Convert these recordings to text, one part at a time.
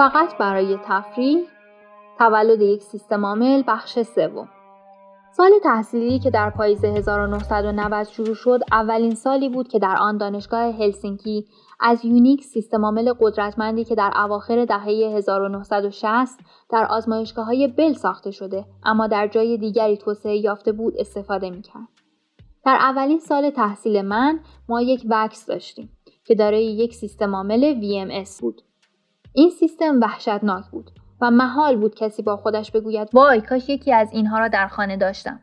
فقط برای تفریح تولد یک سیستم عامل بخش سوم سال تحصیلی که در پاییز 1990 شروع شد اولین سالی بود که در آن دانشگاه هلسینکی از یونیک سیستم عامل قدرتمندی که در اواخر دهه 1960 در آزمایشگاه های بل ساخته شده اما در جای دیگری توسعه یافته بود استفاده می‌کرد. در اولین سال تحصیل من ما یک وکس داشتیم که دارای یک سیستم عامل VMS بود. این سیستم وحشتناک بود و محال بود کسی با خودش بگوید وای کاش یکی از اینها را در خانه داشتم.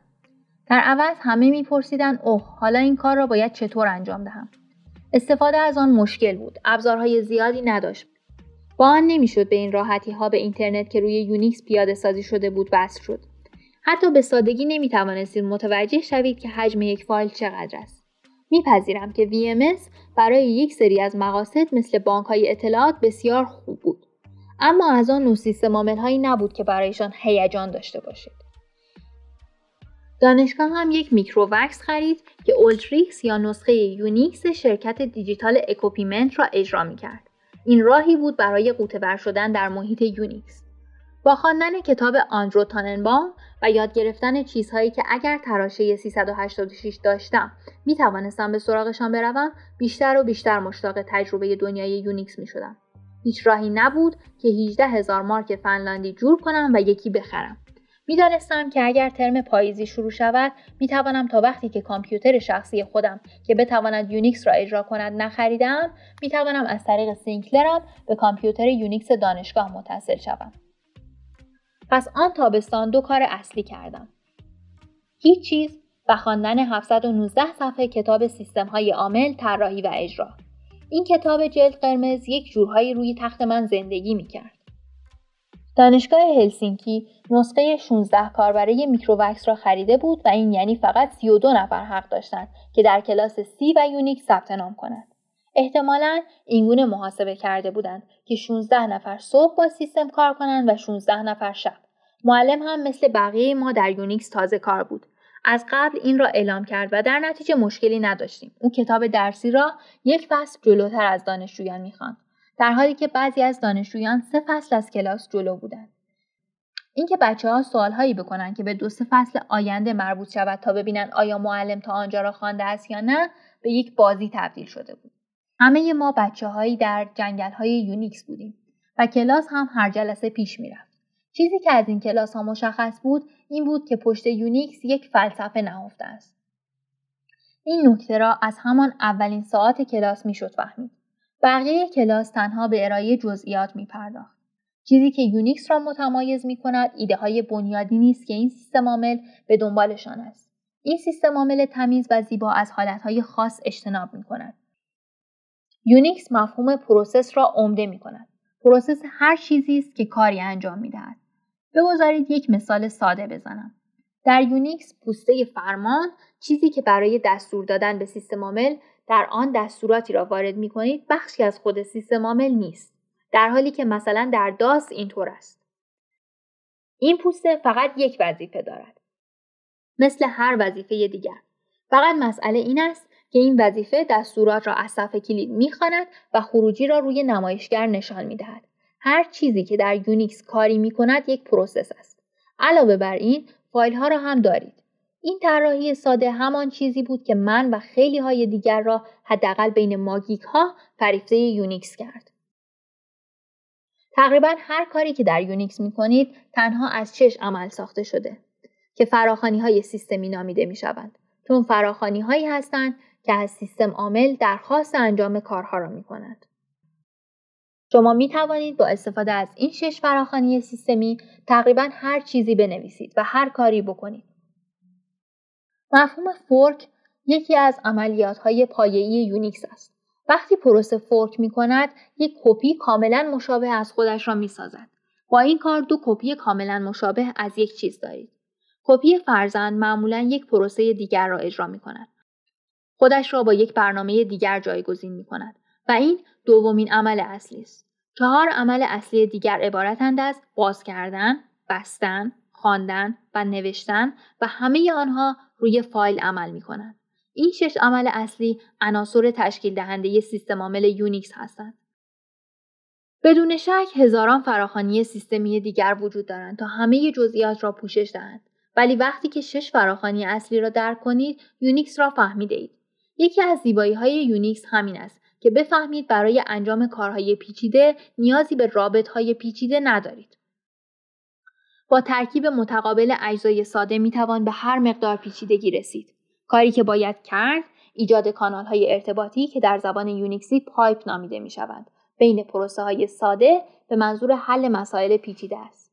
در عوض همه میپرسیدند اوه حالا این کار را باید چطور انجام دهم. استفاده از آن مشکل بود. ابزارهای زیادی نداشت. با آن نمی‌شد به این راحتی ها به اینترنت که روی یونیکس پیاده سازی شده بود وصل شد. حتی به سادگی نمی توانستید متوجه شوید که حجم یک فایل چقدر است. میپذیرم که VMS برای یک سری از مقاصد مثل بانک های اطلاعات بسیار خوب بود. اما از آن نوع سیستم هایی نبود که برایشان هیجان داشته باشید. دانشگاه هم یک میکرووکس خرید که اولتریکس یا نسخه یونیکس شرکت دیجیتال اکویپمنت را اجرا می کرد. این راهی بود برای غوطه‌ور شدن در محیط یونیکس. با خواندن کتاب آندرو تاننبام و یاد گرفتن چیزهایی که اگر تراشه 386 داشتم می توانستم به سراغشان بروم بیشتر و بیشتر مشتاق تجربه دنیای یونیکس می شدم. هیچ راهی نبود که 18 هزار مارک فنلاندی جور کنم و یکی بخرم. می‌دانستم که اگر ترم پاییزی شروع شود می توانم تا وقتی که کامپیوتر شخصی خودم که بتواند یونیکس را اجرا کند نخریدم می توانم از طریق سینکلرم به کامپیوتر یونیکس دانشگاه متصل شوم پس آن تابستان دو کار اصلی کردم هیچ چیز و خواندن 719 صفحه کتاب سیستم های عامل طراحی و اجرا این کتاب جلد قرمز یک جورهایی روی تخت من زندگی می کرد. دانشگاه هلسینکی نسخه 16 کاربره میکرووکس را خریده بود و این یعنی فقط 32 نفر حق داشتند که در کلاس سی و یونیکس ثبت نام کنند. احتمالا اینگونه محاسبه کرده بودند که 16 نفر صبح با سیستم کار کنند و 16 نفر شب. معلم هم مثل بقیه ما در یونیکس تازه کار بود. از قبل این را اعلام کرد و در نتیجه مشکلی نداشتیم. او کتاب درسی را یک فصل جلوتر از دانشجویان می‌خواند. در حالی که بعضی از دانشجویان سه فصل از کلاس جلو بودند. اینکه بچه ها سوال هایی بکنن که به دو سه فصل آینده مربوط شود تا ببینن آیا معلم تا آنجا را خوانده است یا نه به یک بازی تبدیل شده بود. همه ما بچه هایی در جنگل های یونیکس بودیم و کلاس هم هر جلسه پیش می‌رفت. چیزی که از این کلاس ها مشخص بود این بود که پشت یونیکس یک فلسفه نهفته است. این نکته را از همان اولین ساعت کلاس می‌شد فهمید. بقیه کلاس تنها به ارائه جزئیات می پرداخت. چیزی که یونیکس را متمایز می کند ایده های بنیادی نیست که این سیستم عامل به دنبالشان است. این سیستم عامل تمیز و زیبا از حالتهای خاص اجتناب می کند. یونیکس مفهوم process را عمده می کند. process هر چیزی است که کاری انجام می دهد. بگذارید یک مثال ساده بزنم. در یونیکس پوسته فرمان چیزی که برای دستور دادن به سیستم عامل در آن دستوراتی را وارد می کنید بخشی از خود سیستم عامل نیست. در حالی که مثلا در داس اینطور است. این پوسته فقط یک وظیفه دارد. مثل هر وظیفه دیگر. فقط مسئله این است که این وظیفه دستورات را از صفحه کلید می‌خواند و خروجی را روی نمایشگر نشان می‌دهد. هر چیزی که در یونیکس کاری می کند یک process است. علاوه بر این فایل ها را هم دارید. این طراحی ساده همان چیزی بود که من و خیلی های دیگر را حداقل بین ما geek ها فریفته یونیکس کرد. تقریبا هر کاری که در یونیکس می کنید تنها از شش عمل ساخته شده که فراخوانی های سیستمی نامیده می شوند. چون فراخوانی هایی هستند که از سیستم عامل درخواست انجام کارها را می کند. شما می توانید با استفاده از این شش فراخوانی سیستمی تقریبا هر چیزی بنویسید و هر کاری بکنید. مفهوم fork یکی از عملیات های پایه‌ای یونیکس است. وقتی پروسه fork می کند، یک کپی کاملا مشابه از خودش را می سازد. با این کار دو کپی کاملا مشابه از یک چیز دارید. کپی فرزند معمولا یک پروسه دیگر را اجرا می کند. خودش را با یک برنامه دیگر جایگزین می کند و این دومین عمل اصلی است. چهار عمل اصلی دیگر عبارتند از باز کردن، بستن، خواندن و نوشتن و همه آنها روی فایل عمل می کنند. این شش عمل اصلی عناصر تشکیل دهنده سیستم عامل یونیکس هستند. بدون شک هزاران فراخوانی سیستمی دیگر وجود دارند تا همه جزئیات را پوشش دهند ولی وقتی که شش فراخوانی اصلی را درک کنید یونیکس را فهمیده اید یکی از زیبایی های یونیکس همین است که بفهمید برای انجام کارهای پیچیده نیازی به رابط های پیچیده ندارید با ترکیب متقابل اجزای ساده می توان به هر مقدار پیچیدگی رسید کاری که باید کرد ایجاد کانال های ارتباطی که در زبان یونیکسی pipe نامیده می شوند بین پروسه های ساده به منظور حل مسائل پیچیده است.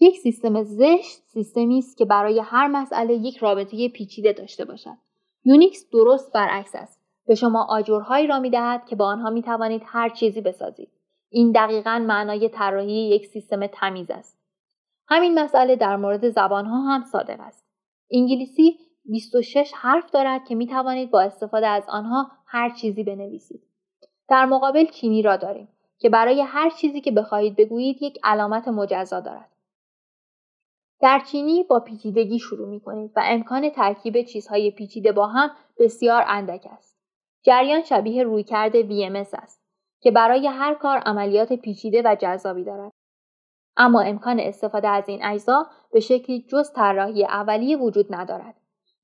یک سیستم زشت سیستمی است که برای هر مسئله یک رابط پیچیده داشته باشد. یونیکس درست برعکس است. به شما آجرهایی را می دهد که با آنها می توانید هر چیزی بسازید. این دقیقا معنای طراحی یک سیستم تمیز است. همین مسئله در مورد زبانها هم صادق است. انگلیسی 26 حرف دارد که می توانید با استفاده از آنها هر چیزی بنویسید. در مقابل چینی را داریم که برای هر چیزی که بخواهید بگویید یک علامت مجزا دارد. در چینی با پیچیدگی شروع می کنید و امکان ترکیب چیزهای پیچیده با هم بسیار اندک است. جریان شبیه رویکرد VMS است که برای هر کار عملیات پیچیده و جذابی دارد. اما امکان استفاده از این اجزا به شکلی جز طراحی اولیه وجود ندارد.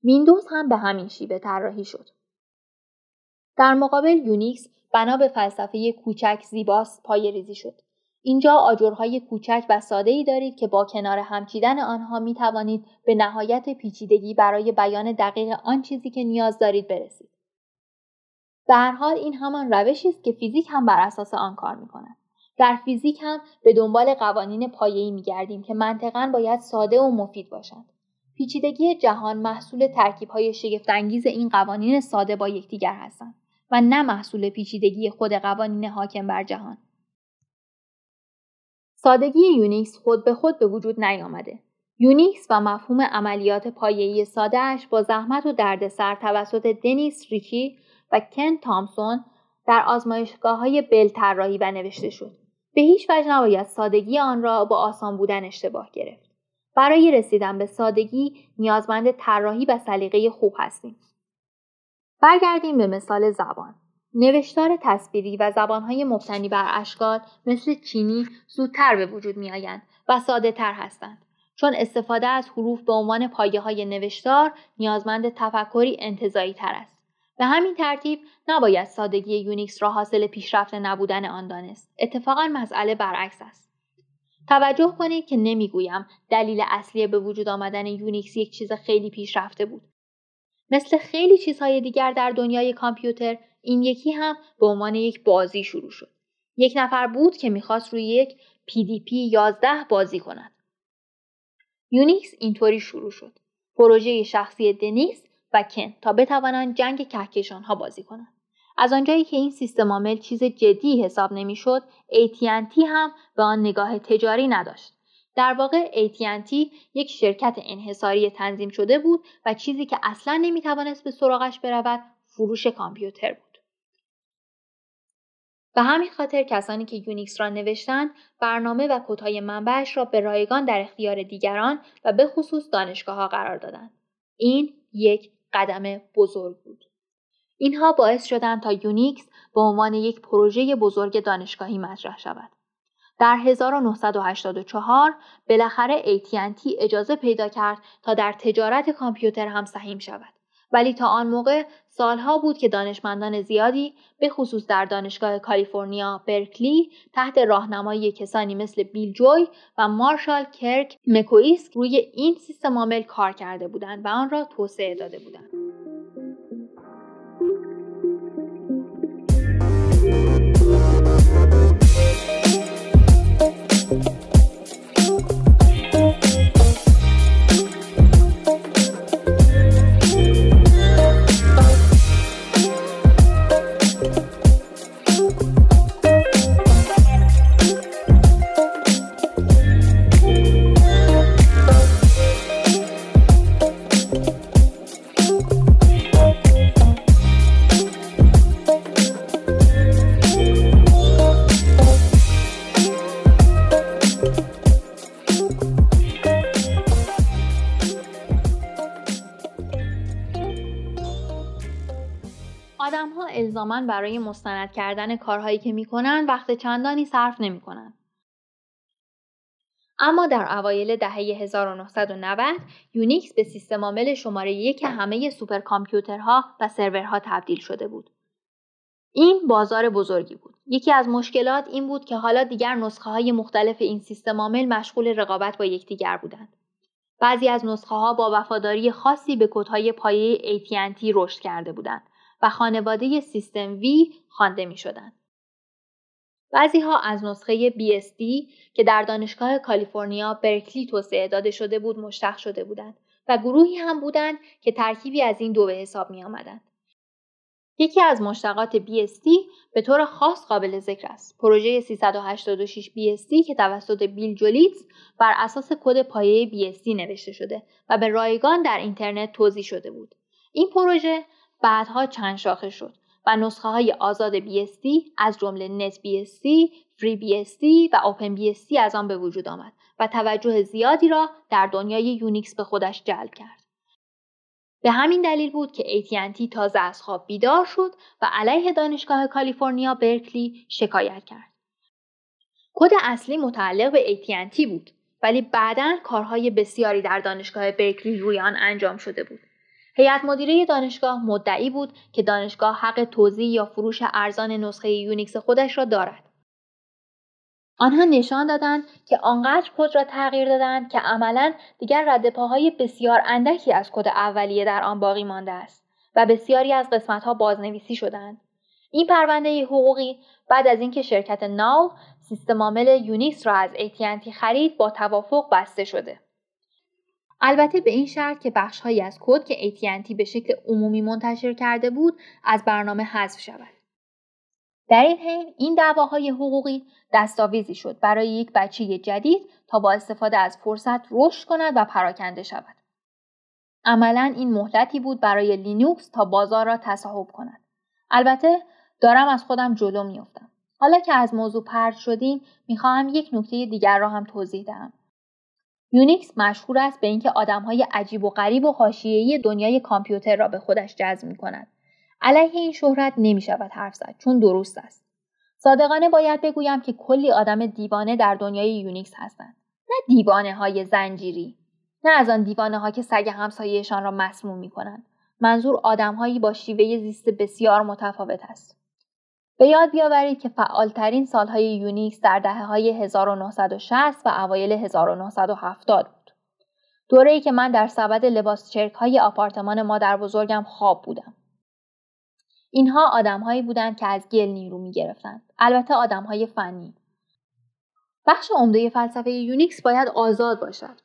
ویندوز هم به همین شیوه طراحی شد. در مقابل یونیکس بنا به فلسفه کوچک زیباست پایه‌ریزی شد. اینجا آجرهای کوچک و ساده ای دارید که با کنار هم چیدن آنها می توانید به نهایت پیچیدگی برای بیان دقیق آن چیزی که نیاز دارید برسید. به هر حال این همان روشی است که فیزیک هم بر اساس آن کار می کند. در فیزیک هم به دنبال قوانین پایه‌ای می گردیم که منطقا باید ساده و مفید باشند. پیچیدگی جهان محصول ترکیب‌های شگفت‌انگیز این قوانین ساده با یکدیگر هستند. و نه محصول پیچیدگی خود قوانین حاکم بر جهان. سادگی یونیکس خود به خود به وجود نیامده. یونیکس و مفهوم عملیات پایه‌ای ساده‌اش با زحمت و دردسر توسط دنیس ریچی و کن تامسون در آزمایشگاه های بل طراحی و نوشته شد. به هیچ وجه نباید سادگی آن را با آسان بودن اشتباه گرفت. برای رسیدن به سادگی نیازمند طراحی و سلیقه خوب هستیم. برگردیم به مثال زبان. نوشتار تصویری و زبانهای مبتنی بر اشکال مثل چینی زودتر به وجود می آیند و ساده تر هستند. چون استفاده از حروف به عنوان پایه های نوشتار نیازمند تفکری انتزاعی تر است. به همین ترتیب نباید سادگی یونیکس را حاصل پیشرفته نبودن آن دانست. اتفاقا مسئله برعکس است. توجه کنید که نمی‌گویم دلیل اصلی به وجود آمدن یونیکس یک چیز خیلی پیشرفته بود. مثل خیلی چیزهای دیگر در دنیای کامپیوتر این یکی هم به عنوان یک بازی شروع شد. یک نفر بود که می‌خواست روی یک PDP 11 بازی کند. یونیکس اینطوری شروع شد. پروژه شخصی دنیس و کن تا بتوانند جنگ کهکشان ها بازی کنند. از آنجایی که این سیستم عامل چیز جدی حساب نمی‌شد، AT&T هم به آن نگاه تجاری نداشت. در واقع AT&T یک شرکت انحصاری تنظیم شده بود و چیزی که اصلا نمی‌توانست به سراغش برود فروش کامپیوتر بود. به همین خاطر کسانی که یونیکس را نوشتند برنامه و کدهای منبعش را به رایگان در اختیار دیگران و به خصوص دانشگاه ها قرار دادند. این یک قدم بزرگ بود. اینها باعث شدند تا یونیکس به عنوان یک پروژه بزرگ دانشگاهی مطرح شود. در 1984 بالاخره AT&T اجازه پیدا کرد تا در تجارت کامپیوتر هم سهیم شود. ولی تا آن موقع سالها بود که دانشمندان زیادی به خصوص در دانشگاه کالیفرنیا برکلی تحت راهنمایی کسانی مثل بیل جوی و مارشال کرک مکویسک روی این سیستم عامل کار کرده بودند و آن را توسعه داده بودند. برای مستند کردن کارهایی که می‌کنن وقت چندانی صرف نمی‌کنن. اما در اوایل دهه 1990 یونیکس به سیستم عامل شماره یک همه سوپرکامپیوترها و سرورها تبدیل شده بود. این بازار بزرگی بود. یکی از مشکلات این بود که حالا دیگر نسخه های مختلف این سیستم عامل مشغول رقابت با یکدیگر بودند. بعضی از نسخه ها با وفاداری خاصی به کدهای پایه AT&T رشد کرده بودند و خانواده سیستم V خوانده می شدند. بعضی ها از نسخه BSD که در دانشگاه کالیفرنیا برکلی توسعه داده شده بود مشتق شده بودند و گروهی هم بودند که ترکیبی از این دو به حساب می آمدند. یکی از مشتقات BSD به طور خاص قابل ذکر است. پروژه 386 BSD که توسط بیل جولیتز بر اساس کد پایه BSD نوشته شده و به رایگان در اینترنت توزیع شده بود. این پروژه بعدها چند شاخه شد و نسخه های آزاد BSD از جمله نت BSD، فری BSD و اوپن BSD از آن به وجود آمد و توجه زیادی را در دنیای یونیکس به خودش جلب کرد. به همین دلیل بود که AT&T تازه از خواب بیدار شد و علیه دانشگاه کالیفرنیا برکلی شکایت کرد. کد اصلی متعلق به AT&T بود ولی بعدا کارهای بسیاری در دانشگاه برکلی روی آن انجام شده بود. هیئت مدیره دانشگاه مدعی بود که دانشگاه حق توزیع یا فروش ارزان نسخه یونیکس خودش را دارد. آنها نشان دادند که آنقدر کد را تغییر دادند که عملا دیگر ردپاهای بسیار اندکی از کد اولیه در آن باقی مانده است و بسیاری از قسمتها بازنویسی شدند. این پرونده حقوقی بعد از اینکه شرکت ناول سیستم عامل یونیکس را از AT&T خرید با توافق بسته شده. البته به این شرط که بخشهایی از کد که AT&T به شکل عمومی منتشر کرده بود از برنامه حذف شود. در این حین این دعواهای حقوقی دستاویزی شد برای یک بچه جدید تا با استفاده از فرصت رشد کند و پراکنده شود. عملا این مهلتی بود برای لینوکس تا بازار را تصاحب کند. البته دارم از خودم جلو میافتم. حالا که از موضوع پرت شدیم می‌خواهم یک نکته دیگر را هم توضیح دهم. یونیکس مشهور است به اینکه آدمهای عجیب و غریب و حاشیه‌ای دنیای کامپیوتر را به خودش جذب می کند. علیه این شهرت نمی شود حرف زد چون درست است. صادقانه باید بگویم که کلی آدم دیوانه در دنیای یونیکس هستند. نه دیوانه های زنجیری. نه از آن دیوانه ها که سگ همسایهشان را مسموم می کنند. منظور آدمهایی با شیوه زیست بسیار متفاوت است. به یاد بیاورید که فعالترین سالهای یونیکس در دهه های 1960 و اوایل 1970 بود. دوره ای که من در سبد لباس چرک های آپارتمان مادر بزرگم خواب بودم. اینها آدمهایی بودند که از گل نیرو می گرفتند. البته آدمهای فنی. بخش عمده فلسفه یونیکس باید آزاد باشد.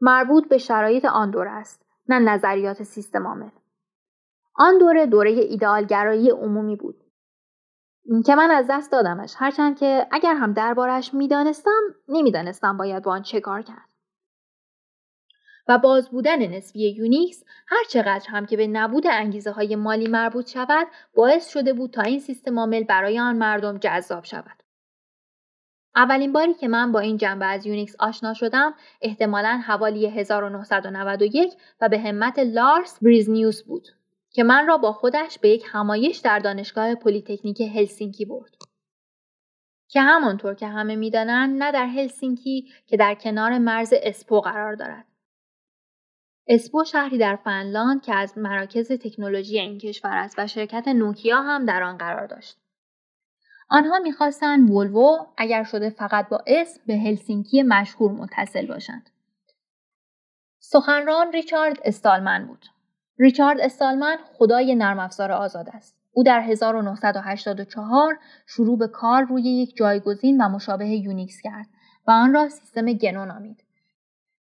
مربوط به شرایط آن دوره است، نه نظریات سیستم عامل. آن دوره دوره ایدئالگرایی عمومی بود. که من از دست دادمش هرچند که اگر هم دربارش می‌دانستم نمی‌دانستم باید با آن چه کار کرد. و باز بودن نسبی یونیکس هر چقدر هم که به نبود انگیزه های مالی مربوط شود باعث شده بود تا این سیستم عامل برای آن مردم جذاب شود. اولین باری که من با این جنبه از یونیکس آشنا شدم احتمالا حوالی 1991 و به همت لارس ویرزنیوس بود که من را با خودش به یک همایش در دانشگاه پلیتکنیک هلسینکی برد. که همانطور که همه می‌دانند نه در هلسینکی که در کنار مرز اسپو قرار دارد اسپو شهری در فنلاند که از مراکز تکنولوژی این کشور است و شرکت نوکیا هم در آن قرار داشت. آنها می‌خواستند ولو اگر شده فقط با اسم به هلسینکی مشهور متصل باشند. سخنران ریچارد استالمن بود. ریچارد استالمن خدای نرم افزار آزاد است. او در 1984 شروع به کار روی یک جایگزین و مشابه یونیکس کرد و آن را سیستم گنو نامید.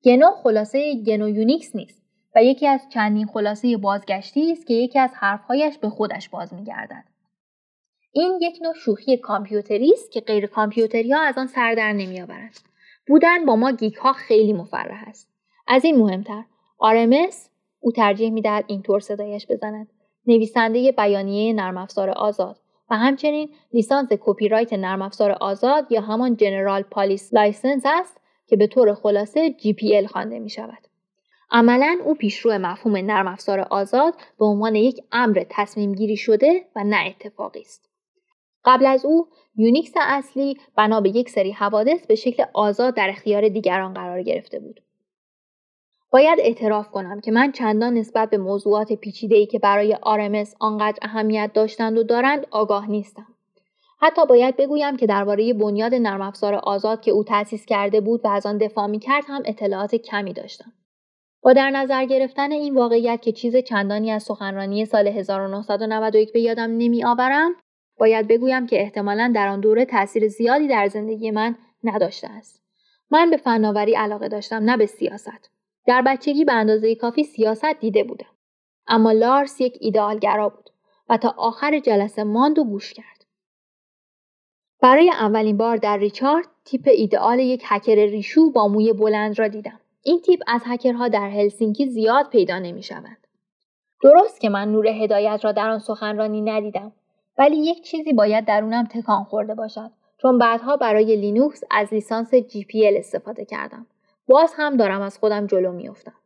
گنو خلاصه گنو یونیکس نیست و یکی از چندین خلاصه بازگشتی است که یکی از حرفهایش به خودش باز میگردد این یک نوع شوخی کامپیوتری است که غیر کامپیوتری ها از آن سر در نمیآورند بودن با ما geek ها خیلی مفرح است از این مهمتر RMS او ترجیح می‌دهد اینطور صدایش بزند نویسنده بیانیه نرم افزار آزاد و همچنین لیسانس کپی رایت نرم آزاد یا همان General Public License است که به طور خلاصه GPL خوانده می شود. عملا او پیشرو مفهوم نرم افزار آزاد به عنوان یک امر تصمیم گیری شده و نه اتفاقی است. قبل از او یونیکس اصلی بنا به یک سری حوادث به شکل آزاد در اختیار دیگران قرار گرفته بود. باید اعتراف کنم که من چندان نسبت به موضوعات پیچیده‌ای که برای RMS آنقدر اهمیت داشتند و دارند آگاه نیستم. حتی باید بگویم که درباره بنیاد نرم افزار آزاد که او تأسیس کرده بود و از آن دفاع می‌کرد هم اطلاعات کمی داشتم. با در نظر گرفتن این واقعیت که چیز چندانی از سخنرانی سال 1991 به یادم نمی آورم، باید بگویم که احتمالا در آن دوره تاثیر زیادی در زندگی من نداشته است. من به فناوری علاقه داشتم نه به سیاست. در بچگی به اندازه کافی سیاست دیده بودم. اما لارس یک ایدئالگرا بود و تا آخر جلسه ماند و گوش کرد. برای اولین بار در ریچارد تیپ ایدئال یک هکر ریشو با موی بلند را دیدم. این تیپ از هکرها در هلسینکی زیاد پیدا نمی شود. درست که من نور هدایت را در آن سخنرانی ندیدم ولی یک چیزی باید درونم تکان خورده باشد چون بعدها برای لینوکس از لیسانس GPL استفاده کردم باز هم دارم از خودم جلو میافتم.